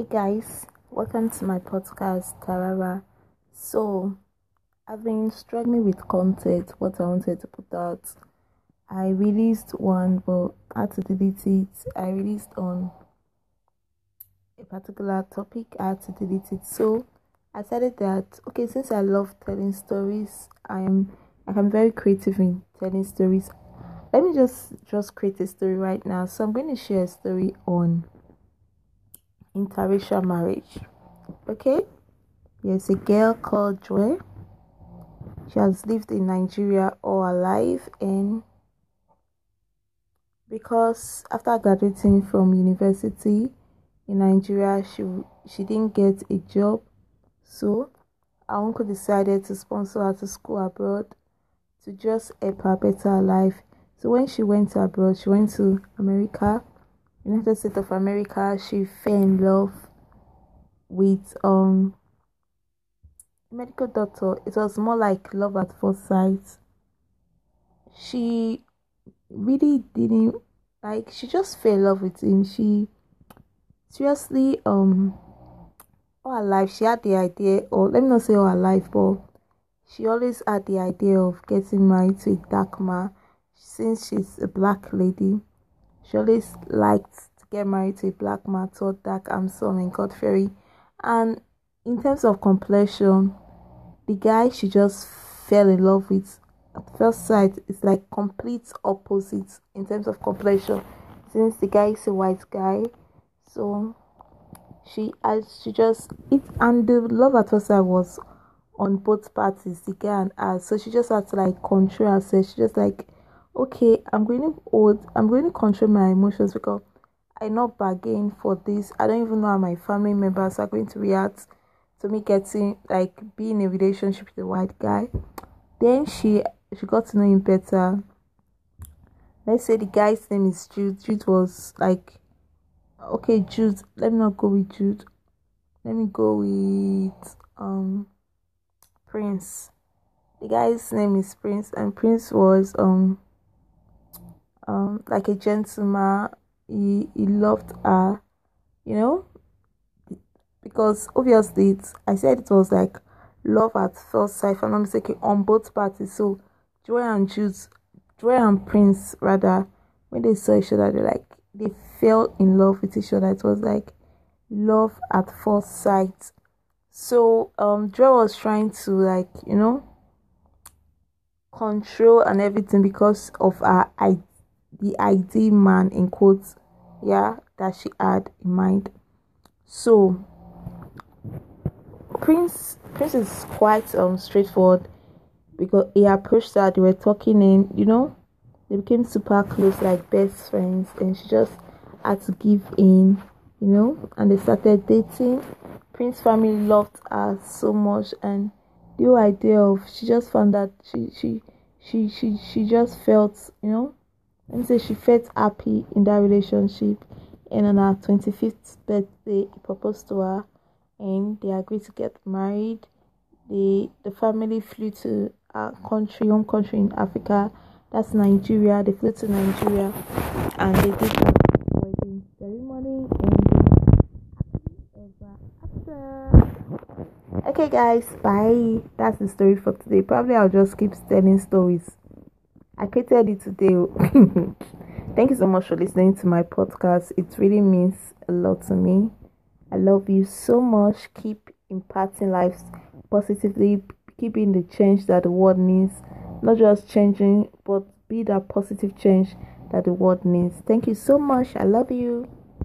Hey guys, welcome to my podcast, Tarara. So, I've been struggling with content, what I wanted to put out. I released one, but I had to delete it. I released on a particular topic, I had to delete it. So, I decided that okay, since I love telling stories, I am like I'm very creative in telling stories. Let me just just create a story right now. So I'm going to share a story on interracial marriage. Okay? There's a girl called Joy. She has lived in Nigeria all her life and because after graduating from university in Nigeria she she didn't get a job so her uncle decided to sponsor her to school abroad to just help her better life. So when she went abroad, she went to America United States of America, she fell in love with um medical doctor. It was more like love at first sight. She really didn't like she just fell in love with him. She seriously um all her life she had the idea or let me not say all her life but she always had the idea of getting married to a dark man since she's a black lady she always liked to get married to a black man, tall, dark, handsome, and God fearing. And in terms of complexion, the guy she just fell in love with at first sight is like complete opposites in terms of complexion. Since the guy is a white guy, so she as she just it and the love at first sight was on both parties, the guy and us. So she just had to like control herself. She just like okay, I'm going to hold, I'm going to control my emotions because I not bargain for this. I don't even know how my family members are going to react to me getting like being in a relationship with a white guy. Then she she got to know him better. Let's say the guy's name is Jude. Jude was like, okay, Jude. Let me not go with Jude. Let me go with um Prince. The guy's name is Prince, and Prince was um um, like a gentleman. He, he loved her, you know, because obviously it's, I said it was like love at first sight, if I'm not mistaken, on both parties. So Joy and Jude, Joy and Prince, rather, when they saw each other, they like they fell in love with each other. It was like love at first sight. So um, Joy was trying to like you know control and everything because of her the ideal man in quotes yeah that she had in mind. So prince prince is quite um straightforward because he approached her they were talking and you know they became super close like best friends and she just had to give in you know and they started dating. Prince family loved her so much and the idea of she just found that she she she she, she just felt you know let me say she felt happy in that relationship and on her 25th birthday he proposed to her and they agreed to get married. The the family flew to our country home country in africa. That's nigeria. They flew to nigeria and they did the wedding ceremony and after. Okay guys. Bye. That's the story for today. Probably i'll just keep telling stories I created it today. Thank you so much for listening to my podcast. It really means a lot to me. I love you so much. Keep impacting lives positively. Keeping the change that the world needs. Not just changing, but be that positive change that the world needs. Thank you so much. I love you.